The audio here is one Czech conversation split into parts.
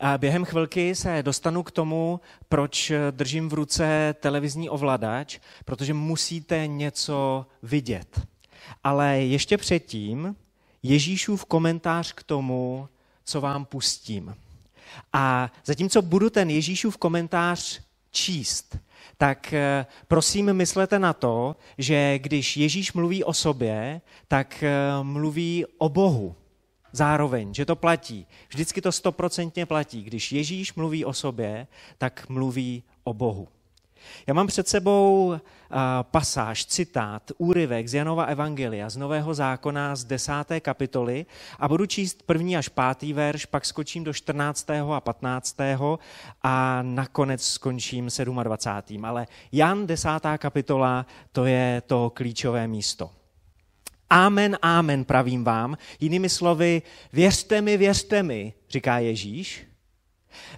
A během chvilky se dostanu k tomu, proč držím v ruce televizní ovladač, protože musíte něco vidět. Ale ještě předtím Ježíšův komentář k tomu, co vám pustím. A zatímco budu ten Ježíšův komentář číst, tak eh, prosím myslete na to, že když Ježíš mluví o sobě, tak eh, mluví o Bohu zároveň, že to platí. Vždycky to stoprocentně platí. Když Ježíš mluví o sobě, tak mluví o Bohu. Já mám před sebou pasáž, citát, úryvek z Janova Evangelia, z Nového zákona z desáté kapitoly a budu číst první až pátý verš, pak skočím do 14. a 15. a nakonec skončím 27. Ale Jan desátá kapitola, to je to klíčové místo. Amen, amen, pravím vám. Jinými slovy, věřte mi, věřte mi, říká Ježíš.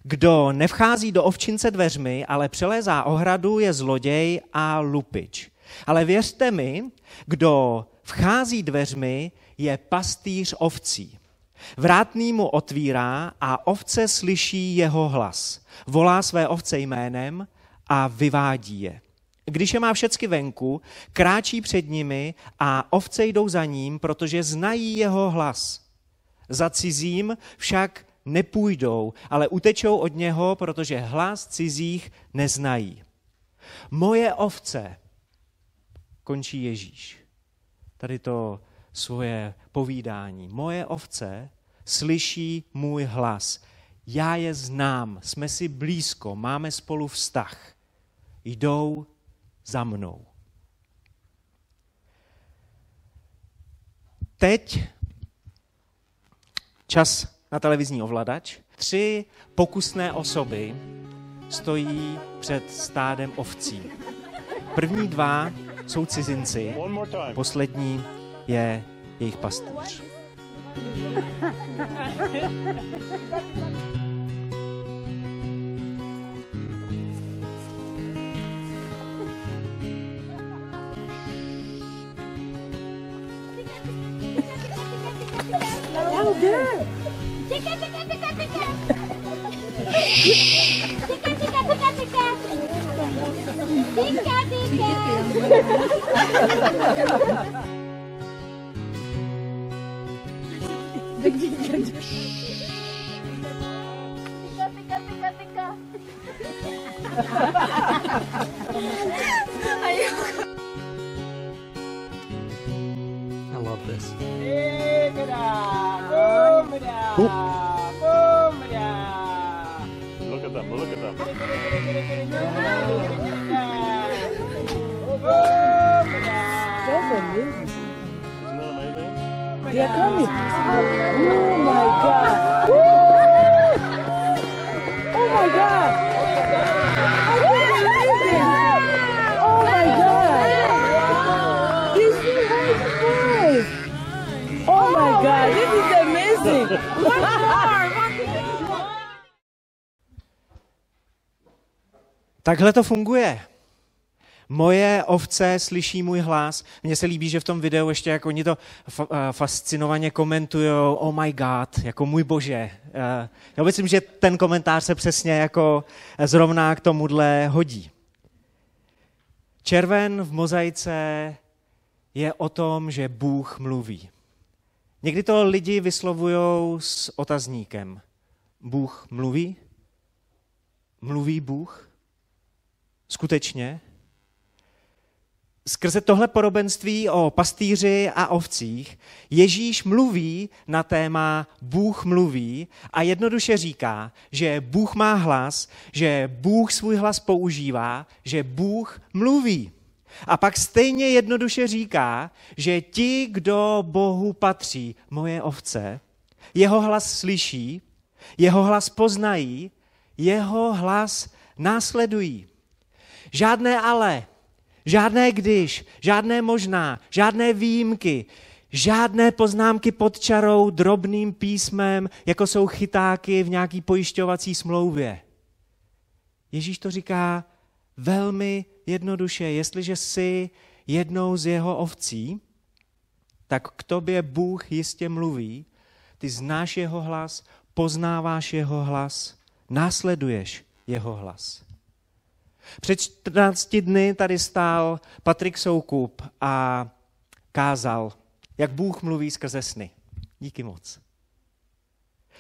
Kdo nevchází do ovčince dveřmi, ale přelézá ohradu, je zloděj a lupič. Ale věřte mi, kdo vchází dveřmi, je pastýř ovcí. Vrátný mu otvírá a ovce slyší jeho hlas. Volá své ovce jménem a vyvádí je. Když je má všecky venku, kráčí před nimi a ovce jdou za ním, protože znají jeho hlas. Za cizím však nepůjdou, ale utečou od něho, protože hlas cizích neznají. Moje ovce, končí Ježíš, tady to svoje povídání, moje ovce slyší můj hlas. Já je znám, jsme si blízko, máme spolu vztah. Jdou za mnou. Teď čas na televizní ovladač. Tři pokusné osoby stojí před stádem ovcí. První dva jsou cizinci, poslední je jejich pastýř. I love this. Look They are coming. Oh my God. Woo! Oh my God. I can't believe it. Oh my God. High. Oh my God. This is amazing. One more. Takhle to funguje. Moje ovce slyší můj hlas. Mně se líbí, že v tom videu ještě jako oni to eh, fascinovaně komentují, oh my god, jako můj bože. Eh, Já myslím, že ten komentář se přesně jako zrovna k tomuhle hodí. Červen v mozaice je o tom, že Bůh mluví. Někdy to lidi vyslovují s otazníkem. Bůh mluví? Mluví Bůh? Skutečně? Skrze tohle podobenství o pastýři a ovcích Ježíš mluví na téma Bůh mluví a jednoduše říká, že Bůh má hlas, že Bůh svůj hlas používá, že Bůh mluví. A pak stejně jednoduše říká, že ti, kdo Bohu patří, moje ovce, jeho hlas slyší, jeho hlas poznají, jeho hlas následují. Žádné ale, žádné když, žádné možná, žádné výjimky, žádné poznámky pod čarou drobným písmem, jako jsou chytáky v nějaký pojišťovací smlouvě. Ježíš to říká velmi jednoduše. Jestliže jsi jednou z jeho ovcí, tak k tobě Bůh jistě mluví, ty znáš jeho hlas, poznáváš jeho hlas, následuješ jeho hlas. Před 14 dny tady stál Patrik Soukup a kázal, jak Bůh mluví skrze sny. Díky moc.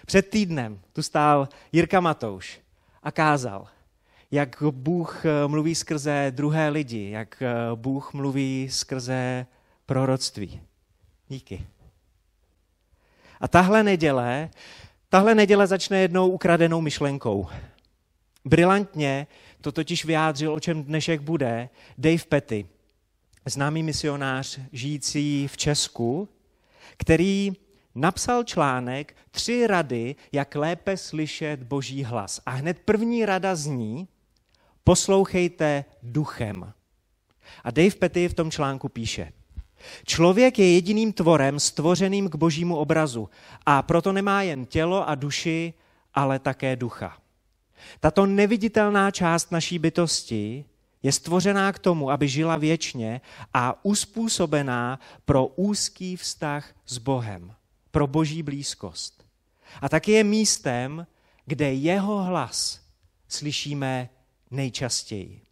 Před týdnem tu stál Jirka Matouš a kázal, jak Bůh eh, mluví skrze druhé lidi, jak eh, Bůh mluví skrze proroctví. Díky. A tahle neděle, tahle neděle začne jednou ukradenou myšlenkou. Brilantně to totiž vyjádřil, o čem dnešek bude, Dave Petty, známý misionář žijící v Česku, který napsal článek Tři rady, jak lépe slyšet boží hlas. A hned první rada zní, poslouchejte duchem. A Dave Petty v tom článku píše, Člověk je jediným tvorem stvořeným k božímu obrazu a proto nemá jen tělo a duši, ale také ducha. Tato neviditelná část naší bytosti je stvořená k tomu, aby žila věčně a uspůsobená pro úzký vztah s Bohem, pro boží blízkost. A taky je místem, kde jeho hlas slyšíme nejčastěji.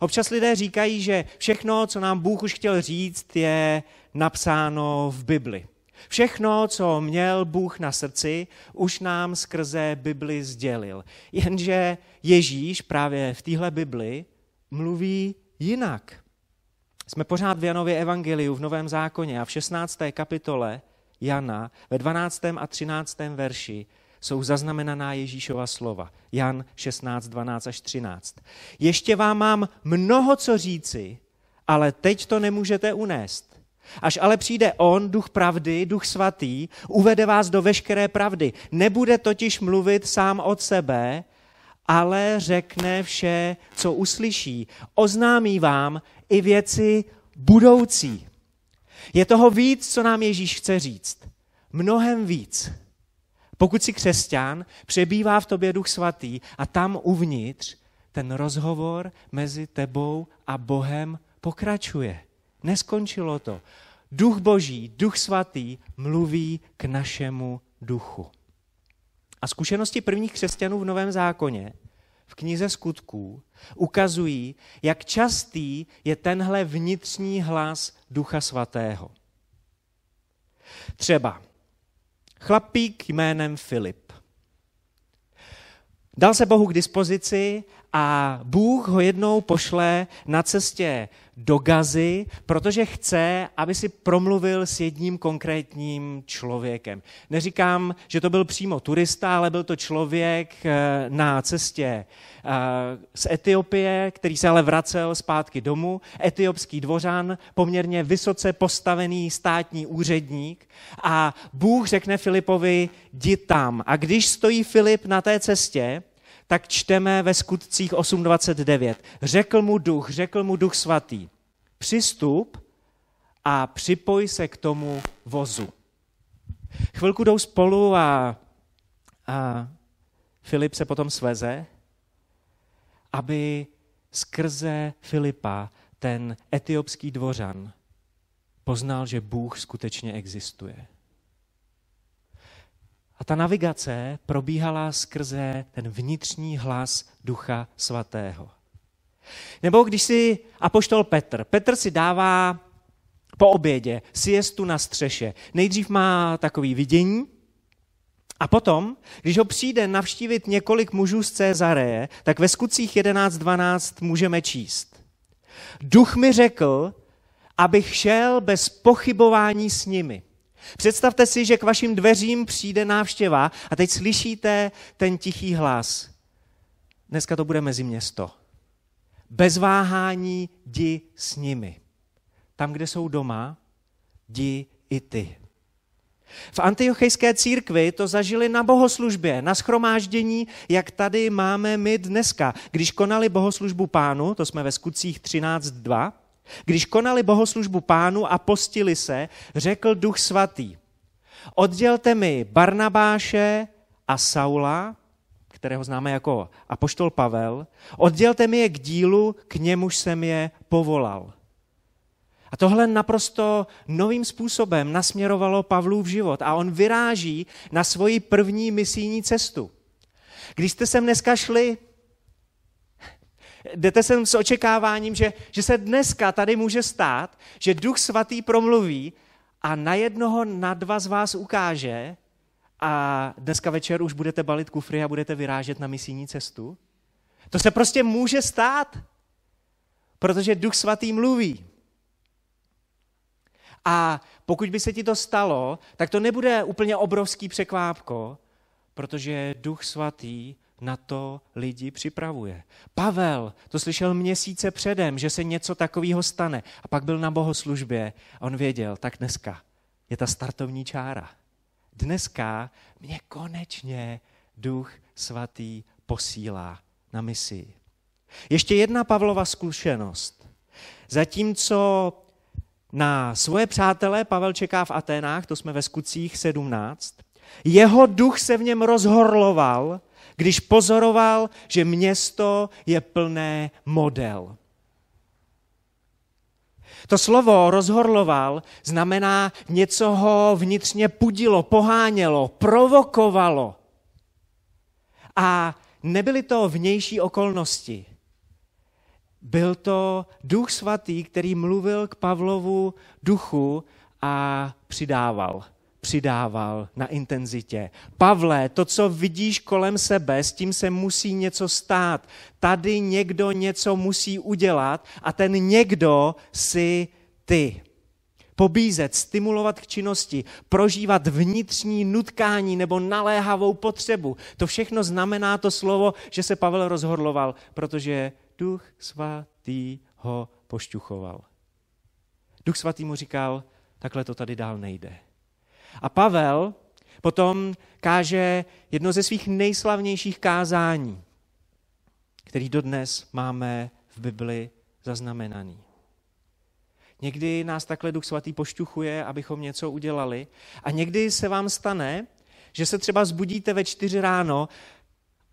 Občas lidé říkají, že všechno, co nám Bůh už chtěl říct, je napsáno v Bibli. Všechno, co měl Bůh na srdci, už nám skrze Bibli sdělil. Jenže Ježíš právě v téhle Bibli mluví jinak. Jsme pořád v Janově evangeliu v Novém zákoně a v 16. kapitole Jana ve 12. a 13. verši jsou zaznamenaná Ježíšova slova. Jan 16, 12 až 13. Ještě vám mám mnoho co říci, ale teď to nemůžete unést. Až ale přijde On, duch pravdy, duch svatý, uvede vás do veškeré pravdy. Nebude totiž mluvit sám od sebe, ale řekne vše, co uslyší. Oznámí vám i věci budoucí. Je toho víc, co nám Ježíš chce říct. Mnohem víc. Pokud jsi křesťan, přebývá v tobě duch svatý a tam uvnitř ten rozhovor mezi tebou a Bohem pokračuje. Neskončilo to. Duch Boží, Duch Svatý mluví k našemu duchu. A zkušenosti prvních křesťanů v Novém zákoně v knize skutků ukazují, jak častý je tenhle vnitřní hlas Ducha Svatého. Třeba chlapík jménem Filip. Dal se Bohu k dispozici a Bůh ho jednou pošle na cestě do Gazy, protože chce, aby si promluvil s jedním konkrétním člověkem. Neříkám, že to byl přímo turista, ale byl to člověk eh, na cestě eh, z Etiopie, který se ale vracel zpátky domů. Etiopský dvořan, poměrně vysoce postavený státní úředník. A Bůh řekne Filipovi, jdi tam. A když stojí Filip na té cestě, tak čteme ve skutcích 8.29. Řekl mu duch, řekl mu duch svatý, přistup a připoj se k tomu vozu. Chvilku jdou spolu a, a Filip se potom sveze, aby skrze Filipa ten etiopský dvořan poznal, že Bůh skutečně existuje. A ta navigace probíhala skrze ten vnitřní hlas Ducha Svatého. Nebo když si apoštol Petr, Petr si dává po obědě siestu na střeše. Nejdřív má takový vidění, a potom, když ho přijde navštívit několik mužů z Cezareje, tak ve skutcích 11.12 můžeme číst. Duch mi řekl, abych šel bez pochybování s nimi. Představte si, že k vašim dveřím přijde návštěva a teď slyšíte ten tichý hlas. Dneska to bude mezi město. Bez váhání jdi s nimi. Tam, kde jsou doma, jdi i ty. V antiochejské církvi to zažili na bohoslužbě, na schromáždění, jak tady máme my dneska. Když konali bohoslužbu pánu, to jsme ve skutcích 13.2, když konali bohoslužbu pánu a postili se, řekl duch svatý, oddělte mi Barnabáše a Saula, kterého známe jako apoštol Pavel, oddělte mi je k dílu, k němuž jsem je povolal. A tohle naprosto novým způsobem nasměrovalo Pavlův život a on vyráží na svoji první misijní cestu. Když jste sem dneska šli, jdete sem s očekáváním, že, že se dneska tady může stát, že Duch Svatý promluví a na jednoho, na dva z vás ukáže a dneska večer už budete balit kufry a budete vyrážet na misijní cestu? To se prostě může stát, protože Duch Svatý mluví. A pokud by se ti to stalo, tak to nebude úplně obrovský překvápko, protože Duch Svatý na to lidi připravuje. Pavel to slyšel měsíce předem, že se něco takového stane. A pak byl na bohoslužbě a on věděl, tak dneska je ta startovní čára. Dneska mě konečně Duch Svatý posílá na misi. Ještě jedna Pavlova zkušenost. Zatímco na svoje přátelé Pavel čeká v Aténách, to jsme ve skutcích 17, jeho duch se v něm rozhorloval, když pozoroval, že město je plné model. To slovo rozhorloval znamená něco ho vnitřně pudilo, pohánělo, provokovalo. A nebyly to vnější okolnosti. Byl to duch svatý, který mluvil k Pavlovu duchu a přidával přidával na intenzitě. Pavle, to, co vidíš kolem sebe, s tím se musí něco stát. Tady někdo něco musí udělat a ten někdo si ty. Pobízet, stimulovat k činnosti, prožívat vnitřní nutkání nebo naléhavou potřebu. To všechno znamená to slovo, že se Pavel rozhodloval, protože Duch Svatý ho pošťuchoval. Duch Svatý mu říkal, takhle to tady dál nejde. A Pavel potom káže jedno ze svých nejslavnějších kázání, který dodnes máme v Bibli zaznamenaný. Někdy nás takhle Duch Svatý pošťuchuje, abychom něco udělali. A někdy se vám stane, že se třeba zbudíte ve čtyři ráno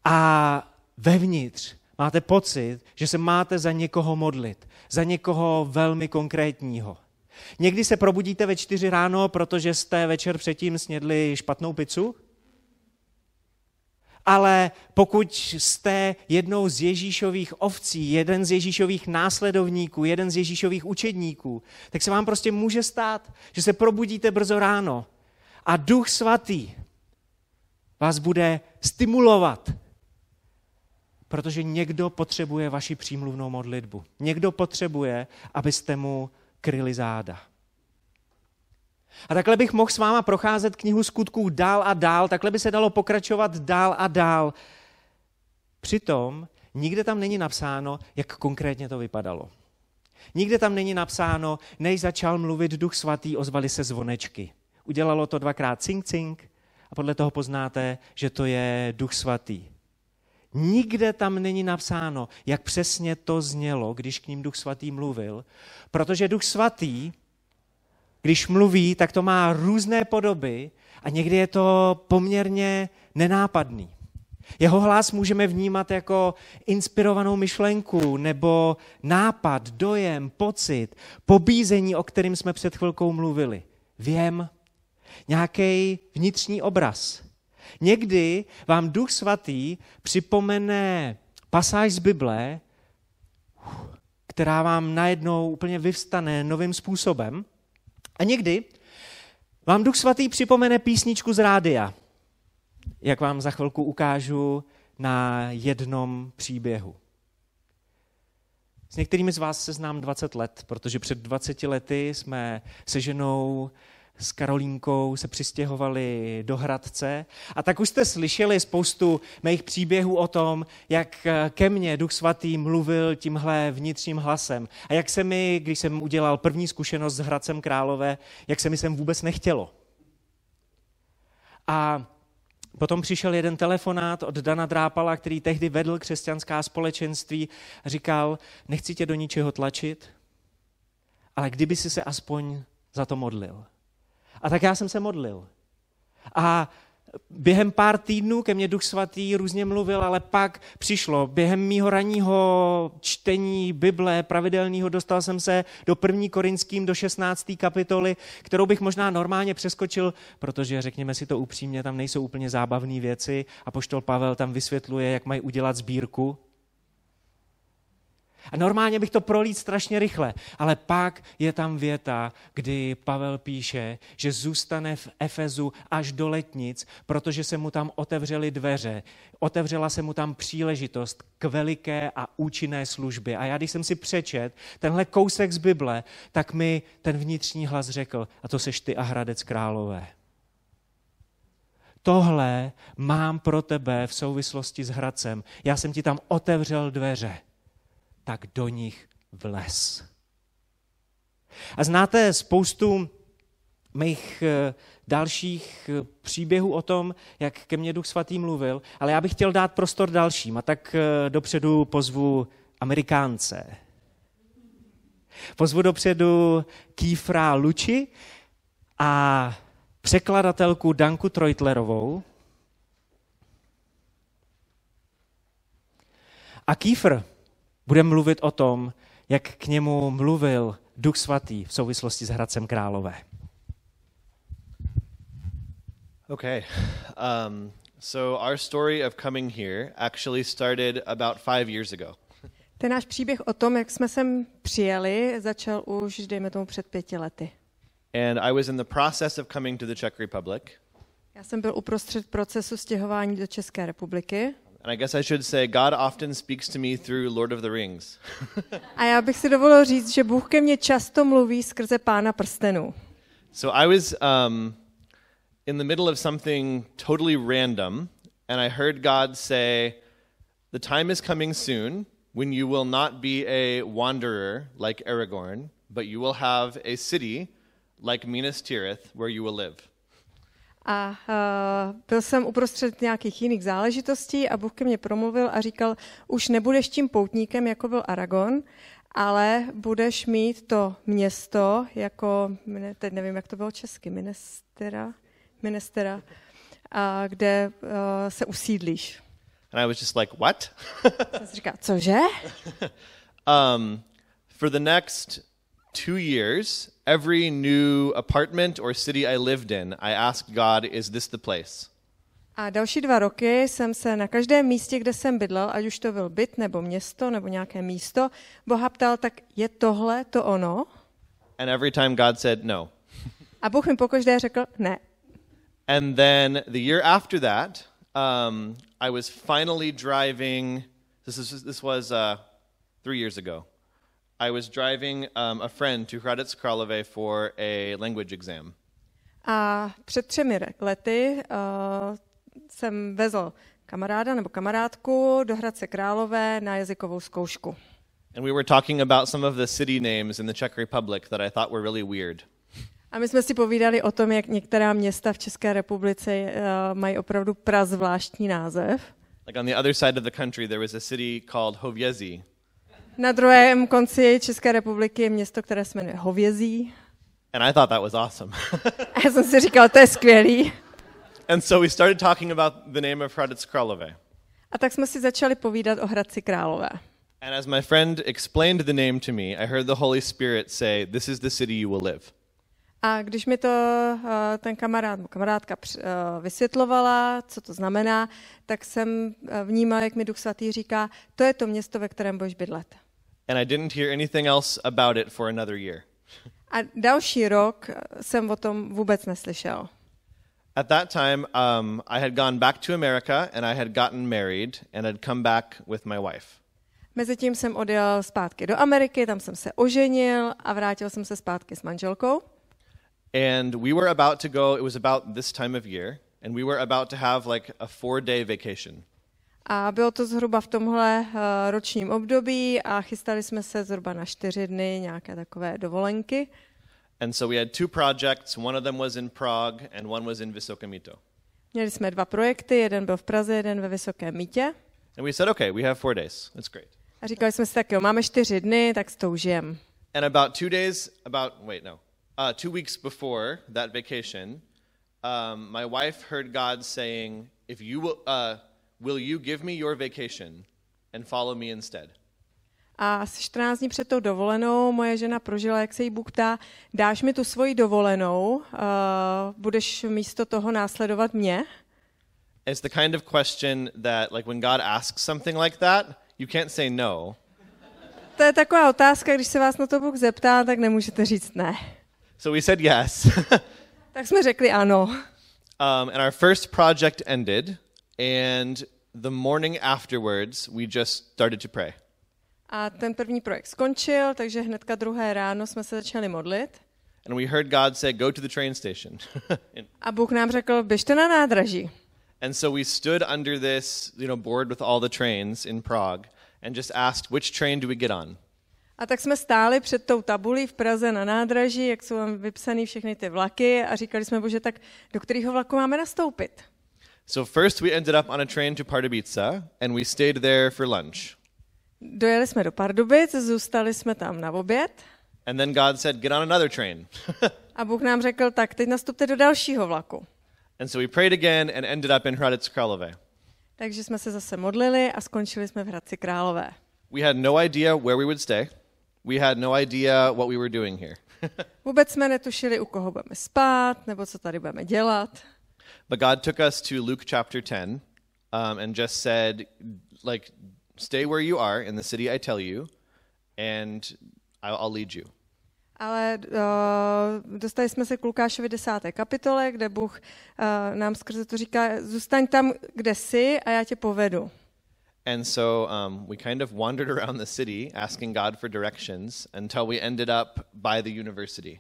a vevnitř máte pocit, že se máte za někoho modlit, za někoho velmi konkrétního. Někdy se probudíte ve čtyři ráno, protože jste večer předtím snědli špatnou pizzu? Ale pokud jste jednou z Ježíšových ovcí, jeden z Ježíšových následovníků, jeden z Ježíšových učedníků, tak se vám prostě může stát, že se probudíte brzo ráno a Duch Svatý vás bude stimulovat, protože někdo potřebuje vaši přímluvnou modlitbu. Někdo potřebuje, abyste mu kryli záda. A takhle bych mohl s váma procházet knihu skutků dál a dál, takhle by se dalo pokračovat dál a dál. Přitom nikde tam není napsáno, jak konkrétně to vypadalo. Nikde tam není napsáno, než začal mluvit Duch Svatý, ozvali se zvonečky. Udělalo to dvakrát cink cink a podle toho poznáte, že to je Duch Svatý. Nikde tam není napsáno, jak přesně to znělo, když k ním Duch Svatý mluvil, protože Duch Svatý, když mluví, tak to má různé podoby a někdy je to poměrně nenápadný. Jeho hlas můžeme vnímat jako inspirovanou myšlenku nebo nápad, dojem, pocit, pobízení, o kterým jsme před chvilkou mluvili. Věm, nějaký vnitřní obraz. Někdy vám Duch Svatý připomene pasáž z Bible, která vám najednou úplně vyvstane novým způsobem. A někdy vám Duch Svatý připomene písničku z rádia, jak vám za chvilku ukážu na jednom příběhu. S některými z vás se znám 20 let, protože před 20 lety jsme se ženou s Karolínkou se přistěhovali do Hradce. A tak už jste slyšeli spoustu mých příběhů o tom, jak ke mně Duch Svatý mluvil tímhle vnitřním hlasem. A jak se mi, když jsem udělal první zkušenost s Hradcem Králové, jak se mi sem vůbec nechtělo. A Potom přišel jeden telefonát od Dana Drápala, který tehdy vedl křesťanská společenství říkal, nechci tě do ničeho tlačit, ale kdyby si se aspoň za to modlil. A tak já jsem se modlil. A Během pár týdnů ke mně Duch Svatý různě mluvil, ale pak přišlo. Během mýho ranního čtení Bible pravidelného dostal jsem se do první korinským, do 16. kapitoly, kterou bych možná normálně přeskočil, protože řekněme si to upřímně, tam nejsou úplně zábavné věci a poštol Pavel tam vysvětluje, jak mají udělat sbírku a normálně bych to prolít strašně rychle, ale pak je tam věta, kdy Pavel píše, že zůstane v Efezu až do letnic, protože se mu tam otevřely dveře. Otevřela se mu tam příležitost k veliké a účinné službě. A já, když jsem si přečet tenhle kousek z Bible, tak mi ten vnitřní hlas řekl, a to seš ty a Hradec Králové. Tohle mám pro tebe v souvislosti s Hradcem. Já jsem ti tam otevřel dveře tak do nich vles. A znáte spoustu mých eh, dalších eh, příběhů o tom, jak ke mně Duch Svatý mluvil, ale já bych chtěl dát prostor dalším a tak eh, dopředu pozvu Amerikánce. Pozvu dopředu Kýfra Luči a překladatelku Danku Treutlerovou. A Kýfr bude mluvit o tom, jak k němu mluvil Duch Svatý v souvislosti s Hradcem Králové. Okay. Um, so our story of coming here actually started about five years ago. Ten náš příběh o tom, jak jsme sem přijeli, začal už, dejme tomu, před pěti lety. And I was in the process of coming to the Czech Republic. Já jsem byl uprostřed procesu stěhování do České republiky And I guess I should say God often speaks to me through Lord of the Rings. a já bych si dovolil říct, že Bůh ke mně často mluví skrze pána prstenů. So I was um, in the middle of something totally random, and I heard God say, The time is coming soon when you will not be a wanderer like Aragorn, but you will have a city like Minas Tirith where you will live. A uh, byl jsem uprostřed nějakých jiných záležitostí a Bůh ke mně promluvil a říkal, už nebudeš tím poutníkem, jako byl Aragon, ale budeš mít to město jako, teď nevím, jak to bylo česky, Minestera, Minestera, a kde uh, se usídlíš. And I was just like, what? jsem říkal, cože? um, for the next two years, every new apartment or city I lived in, I asked God, is this the place? A další dva roky jsem se na každém místě, kde jsem bydlel, ať už to byl byt nebo město nebo nějaké místo, Boha ptal, tak je tohle to ono? And every time God said no. A Bůh mi pokaždé řekl ne. And then the year after that, um, I was finally driving. This, is, this was uh, three years ago. I was driving um, a friend to Hradec Králové for a language exam. A před třemi lety uh, jsem vezl kamaráda nebo kamarádku do Hradce Králové na jazykovou zkoušku. And we were talking about some of the city names in the Czech Republic that I thought were really weird. A my jsme si povídali o tom, jak některá města v České republice uh, mají opravdu prazvláštní název. Like on the other side of the country, there was a city called Hovězí. Na druhém konci České republiky je město, které se jmenuje Hovězí. And I thought that was awesome. A já jsem si říkal, to je skvělý. and so we started talking about the name of Hradec Králové. A tak jsme si začali povídat o Hradci Králové. And as my friend explained the name to me, I heard the Holy Spirit say, This is the city you will live. A když mi to uh, ten kamarád, kamarádka uh, vysvětlovala, co to znamená, tak jsem uh, vnímal, jak mi Duch Svatý říká, to je to město, ve kterém budeš bydlet. And I didn't hear anything else about it for another year. A další rok jsem o tom vůbec neslyšel. At that time, um, I had gone back to America and I had gotten married and had come back with my wife. Mezitím jsem odjel zpátky do Ameriky, tam jsem se oženil a vrátil jsem se zpátky s manželkou. And we were about to go, it was about this time of year, and we were about to have like a four day vacation. A bylo to zhruba v tomhle uh, ročním období a chystali jsme se zhruba na čtyři dny nějaké takové dovolenky. And so we had two projects. One of them was in Prague and one was in Vysoké Mýto. Měli jsme dva projekty, jeden byl v Praze, jeden ve Vysokém Mítě. And we said, okay, we have four days. That's great. A říkali jsme si tak, jo, máme čtyři dny, tak s tou užijem. And about two days, about, wait, no, uh, two weeks before that vacation, um, my wife heard God saying, "If you will, uh, will you give me your vacation and follow me instead?" A asi 14 dní před tou dovolenou moje žena prožila, jak se jí Bůh ptá, dáš mi tu svoji dovolenou, uh, budeš místo toho následovat mě? It's the kind of question that, like, when God asks something like that, you can't say no. To je taková otázka, když se vás na to Bůh zeptá, tak nemůžete říct ne. So we said yes. Tak jsme řekli ano. um, and our first project ended, and the morning afterwards, we just started to pray. A ten první projekt skončil, takže hnedka druhé ráno jsme se začali modlit. And we heard God say, Go to the train station. A Bůh nám řekl, běžte na nádraží. and so we stood under this, you know, board with all the trains in Prague and just asked, Which train do we get on? A tak jsme stáli před tou tabulí v Praze na nádraží, jak jsou tam vypsané všechny ty vlaky a říkali jsme, bože, tak do kterého vlaku máme nastoupit? So first we ended up on a train to Pardubice, and we stayed there for lunch. Dojeli jsme do Pardubic, zůstali jsme tam na oběd And then God said, Get on another train. a Bůh nám řekl, tak teď nastupte do dalšího vlaku. and so we prayed again and ended up in Hradec Králové. Takže jsme se zase modlili a skončili jsme v Hradci Králové. We had no idea where we would stay. We had no idea what we were doing here. Vůbec jsme netušili, u koho budeme spát, nebo co tady budeme dělat. But God took us to Luke chapter 10 um, and just said, like, stay where you are in the city I tell you, and I'll, I'll lead you. Ale uh, dostali jsme se k Lukášovi desáté kapitole, kde Bůh uh, nám skrze to říká, zůstaň tam, kde jsi a já tě povedu. And so um, we kind of wandered around the city asking God for directions until we ended up by the university.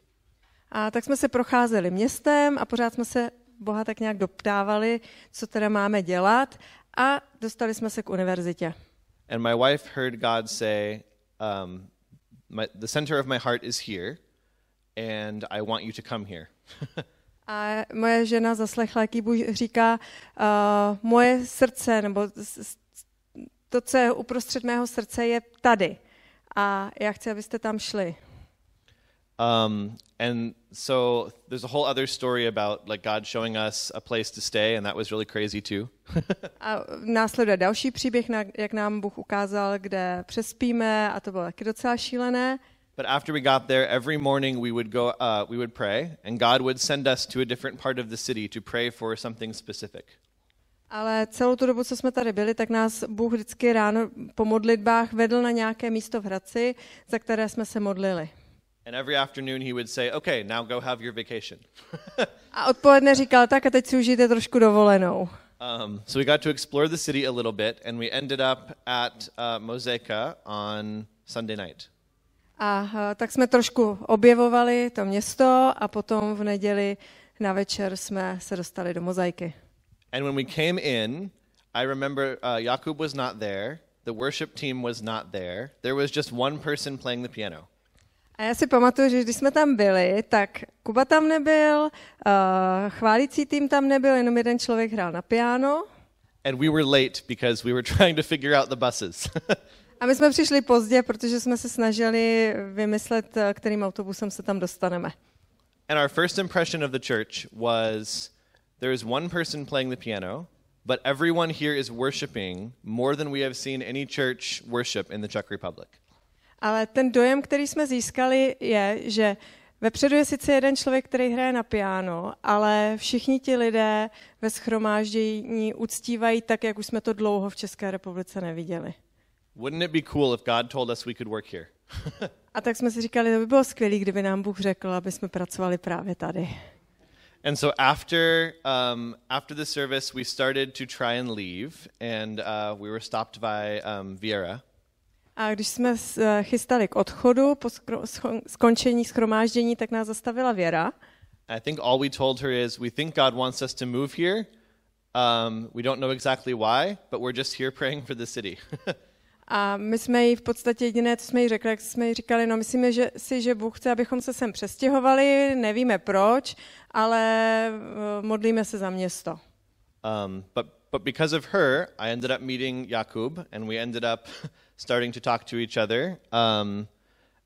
A tak jsme se procházeli městem a pořád jsme se Boha tak nějak doptávali, co teda máme dělat a dostali jsme se k univerzitě. And my wife heard God say, um, my, The center of my heart is here, and I want you to come here. A moje žena zaslechla, jaký Bůh říká, uh, moje srdce, nebo to, co je uprostřed mého srdce, je tady. A já chci, abyste tam šli. Um, and so there's a whole other story about like God showing us a place to stay, and that was really crazy too. A následuje další příběh, jak nám Bůh ukázal, kde přespíme a to bylo taky docela šílené. but after we got there, every morning we would go, uh, we would pray, and God would send us to a different part of the city to pray for something specific. Ale celou tu dobu, co jsme tady byli, tak nás Bůh vždycky ráno po modlitbách vedl na nějaké místo v Hradci, za které jsme se modlili. And every afternoon he would say, "Okay, now go have your vacation." A odpoledne říkal, tak a teď si užijte trošku dovolenou. um, so we got to explore the city a little bit, and we ended up at uh, Mosaica on Sunday night. A eh, tak jsme trošku objevovali to město a potom v neděli na večer jsme se dostali do mozaiky. And when we came in, I remember uh, Jakub was not there. The worship team was not there. There was just one person playing the piano. A já si pamatuju, že když jsme tam byli, tak Kuba tam nebyl, uh, chválící tým tam nebyl, jenom jeden člověk hrál na piano. And we were late because we were trying to figure out the buses. A my jsme přišli pozdě, protože jsme se snažili vymyslet, eh, kterým autobusem se tam dostaneme. and our first impression of the church was there is one person playing the piano, but everyone here is worshiping more than we have seen any church worship in the Czech Republic. Ale ten dojem, který jsme získali, je, že vepředu je sice jeden člověk, který hraje na piano, ale všichni ti lidé ve schromáždění uctívají tak, jak už jsme to dlouho v České republice neviděli. Wouldn't it be cool if God told us we could work here? A tak jsme si říkali, to by bylo skvělé, kdyby nám Bůh řekl, aby jsme pracovali právě tady. And so after um, after the service, we started to try and leave, and uh, we were stopped by um, Viera. A když jsme eh, chystali k odchodu po skončení schromáždění, tak nás zastavila Věra. I think all we told her is we think God wants us to move here. Um, we don't know exactly why, but we're just here praying for the city. A my jsme jí v podstatě jediné, co jsme jí řekli, jak jsme jí říkali, no myslíme že, si, že Bůh chce, abychom se sem přestěhovali, nevíme proč, ale eh, modlíme se za město. Um, but but because of her, I ended up meeting Jakub, and we ended up starting to talk to each other. Um,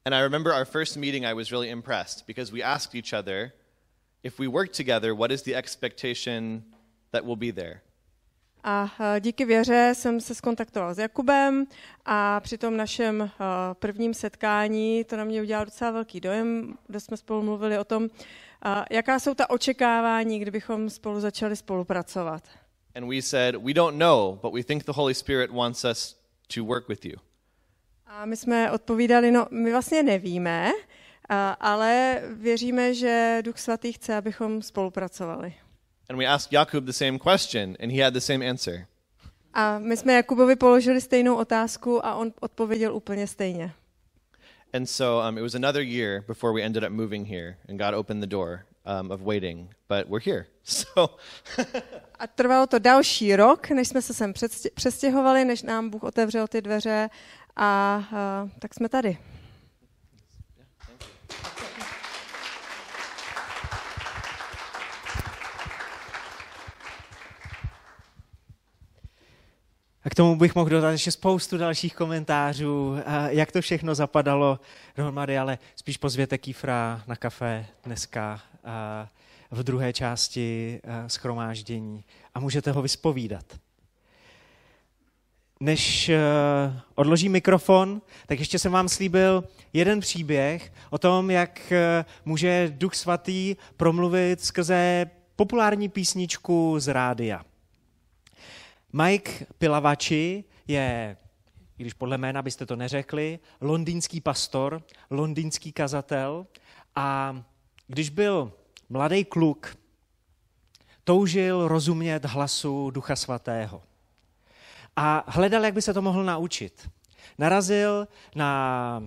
and I remember our first meeting, I was really impressed because we asked each other, if we work together, what is the expectation that will be there? A eh, díky věře jsem se skontaktoval s Jakubem a při tom našem eh, prvním setkání to na mě udělalo docela velký dojem, kde jsme spolu mluvili o tom, eh, jaká jsou ta očekávání, kdybychom spolu začali spolupracovat. And we said, We don't know, but we think the Holy Spirit wants us to work with you. A my jsme odpovídali, no my vlastně nevíme, ale věříme, že Duch Svatý chce, abychom spolupracovali. And we asked Jakub the same question, and he had the same answer. A my jsme Jakubovi položili stejnou otázku a on odpověděl úplně stejně. And so um, it was another year before we ended up moving here, and God opened the door um, of waiting. But we're here. So A trvalo to další rok, než jsme se sem přestěhovali, než nám Bůh otevřel ty dveře a, a tak jsme tady. A k tomu bych mohl dodat ještě spoustu dalších komentářů, a jak to všechno zapadalo dohromady, ale spíš pozvěte Kýfra na kafe dneska a v druhé části schromáždění a můžete ho vyspovídat. Než eh, odložím mikrofon, tak ještě jsem vám slíbil jeden příběh o tom, jak eh, může Duch Svatý promluvit skrze populární písničku z rádia. Mike Pilavači je, i když podle jména byste to neřekli, londýnský pastor, londýnský kazatel a když byl mladý kluk, toužil rozumět hlasu Ducha Svatého. A hledal, jak by se to mohl naučit. Narazil na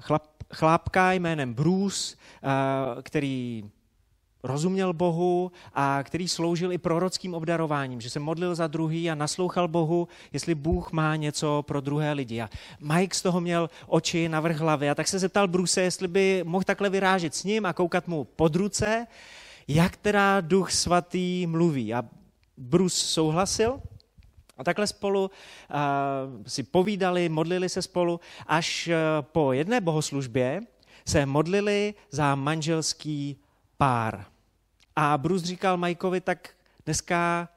chlap, chlápka jménem Bruce, eh, který rozuměl Bohu a který sloužil i prorockým obdarováním, že se modlil za druhý a naslouchal Bohu, jestli Bůh má něco pro druhé lidi. A Mike z toho měl oči na vrch hlavy a tak se zeptal Bruce, jestli by mohl takhle vyrážet s ním a koukat mu pod ruce, jak teda Duch Svatý mluví. A Bruce souhlasil a takhle spolu uh, si povídali, modlili se spolu, až uh, po jedné bohoslužbě se modlili za manželský pár. A Bruce říkal Mikeovi, tak dneska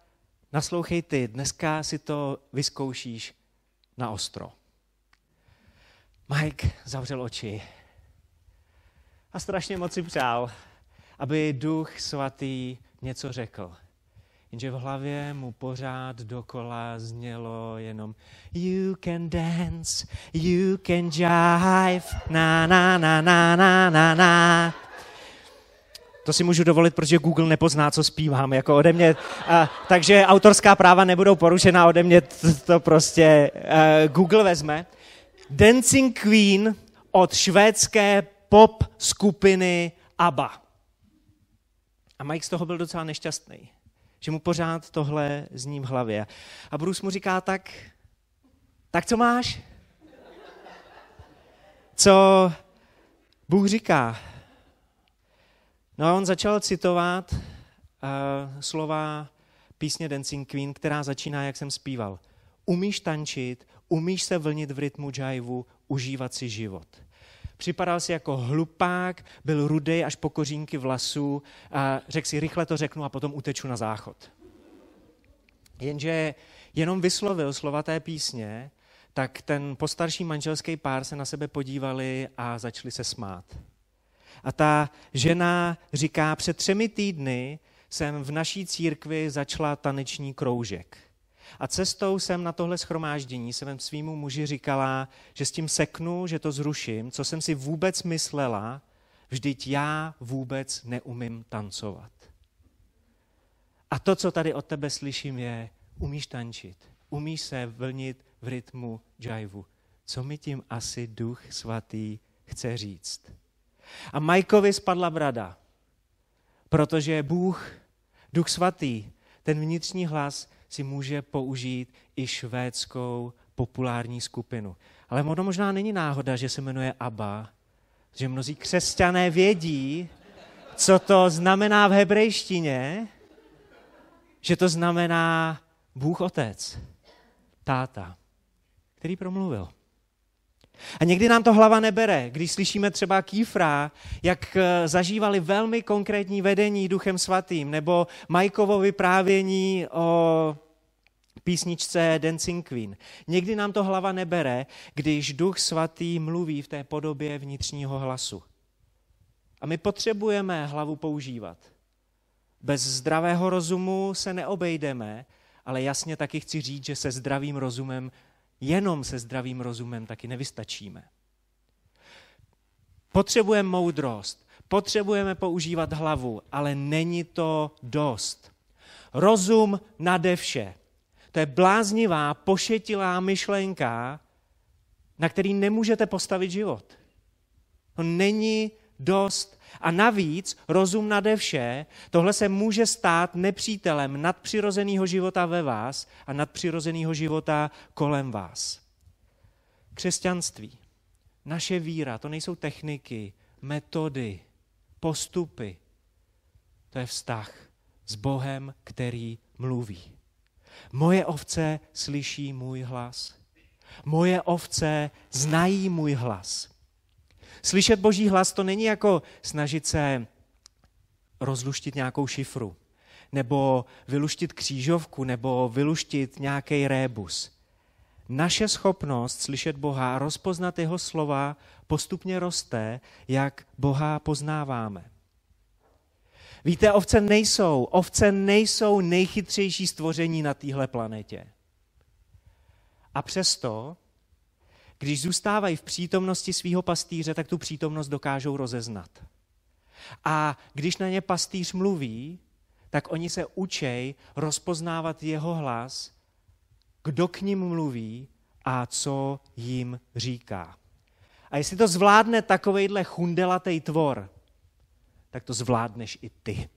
naslouchej ty, dneska si to vyzkoušíš na ostro. Mike zavřel oči a strašně moc si přál, aby duch svatý něco řekl. Jenže v hlavě mu pořád dokola znělo jenom You can dance, you can jive, na na na na na na na. To si můžu dovolit, protože Google nepozná, co zpívám, jako ode mě. A, takže autorská práva nebudou porušena ode mě, to, to prostě uh, Google vezme. Dancing Queen od švédské pop skupiny ABBA. A Mike z toho byl docela nešťastný, že mu pořád tohle zní v hlavě. A Bruce mu říká, tak, tak co máš? Co Bůh říká? No a on začal citovat uh, slova písně Dancing Queen, která začíná, jak jsem zpíval. Umíš tančit, umíš se vlnit v rytmu jivu, užívat si život. Připadal si jako hlupák, byl rudej až po kořínky vlasů a řekl si, rychle to řeknu a potom uteču na záchod. Jenže jenom vyslovil slova té písně, tak ten postarší manželský pár se na sebe podívali a začali se smát. A ta žena říká, před třemi týdny jsem v naší církvi začala taneční kroužek. A cestou jsem na tohle schromáždění jsem svýmu muži říkala, že s tím seknu, že to zruším, co jsem si vůbec myslela, vždyť já vůbec neumím tancovat. A to, co tady od tebe slyším, je, umíš tančit, umíš se vlnit v rytmu jivu. Co mi tím asi duch svatý chce říct? A Majkovi spadla brada, protože Bůh, Duch Svatý, ten vnitřní hlas si může použít i švédskou populární skupinu. Ale ono možná není náhoda, že se jmenuje ABBA, že mnozí křesťané vědí, co to znamená v hebrejštině, že to znamená Bůh Otec, táta, který promluvil. A někdy nám to hlava nebere, když slyšíme třeba Kýfra, jak eh, zažívali velmi konkrétní vedení Duchem Svatým, nebo Majkovo vyprávění o písničce Dancing Queen. Někdy nám to hlava nebere, když Duch Svatý mluví v té podobě vnitřního hlasu. A my potřebujeme hlavu používat. Bez zdravého rozumu se neobejdeme, ale jasně taky chci říct, že se zdravým rozumem, jenom se zdravým rozumem taky nevystačíme. Potřebujeme moudrost, potřebujeme používat hlavu, ale není to dost. Rozum nade vše. To je bláznivá, pošetilá myšlenka, na který nemůžete postavit život. To není dost. A navíc rozum nade vše, tohle se může stát nepřítelem nadpřirozeného života ve vás a nadpřirozeného života kolem vás. Křesťanství, naše víra, to nejsou techniky, metody, postupy. To je vztah s Bohem, který mluví. Moje ovce slyší můj hlas. Moje ovce znají můj hlas. Slyšet boží hlas to není jako snažit se rozluštit nějakou šifru, nebo vyluštit křížovku, nebo vyluštit nějaký rébus. Naše schopnost slyšet Boha a rozpoznat jeho slova postupně roste, jak Boha poznáváme. Víte, ovce nejsou, ovce nejsou nejchytřejší stvoření na téhle planetě. A přesto když zůstávají v přítomnosti svého pastýře, tak tu přítomnost dokážou rozeznat. A když na ně pastýř mluví, tak oni se učej rozpoznávat jeho hlas, kdo k ním mluví a co jim říká. A jestli to zvládne takovejhle chundelatej tvor, tak to zvládneš i ty.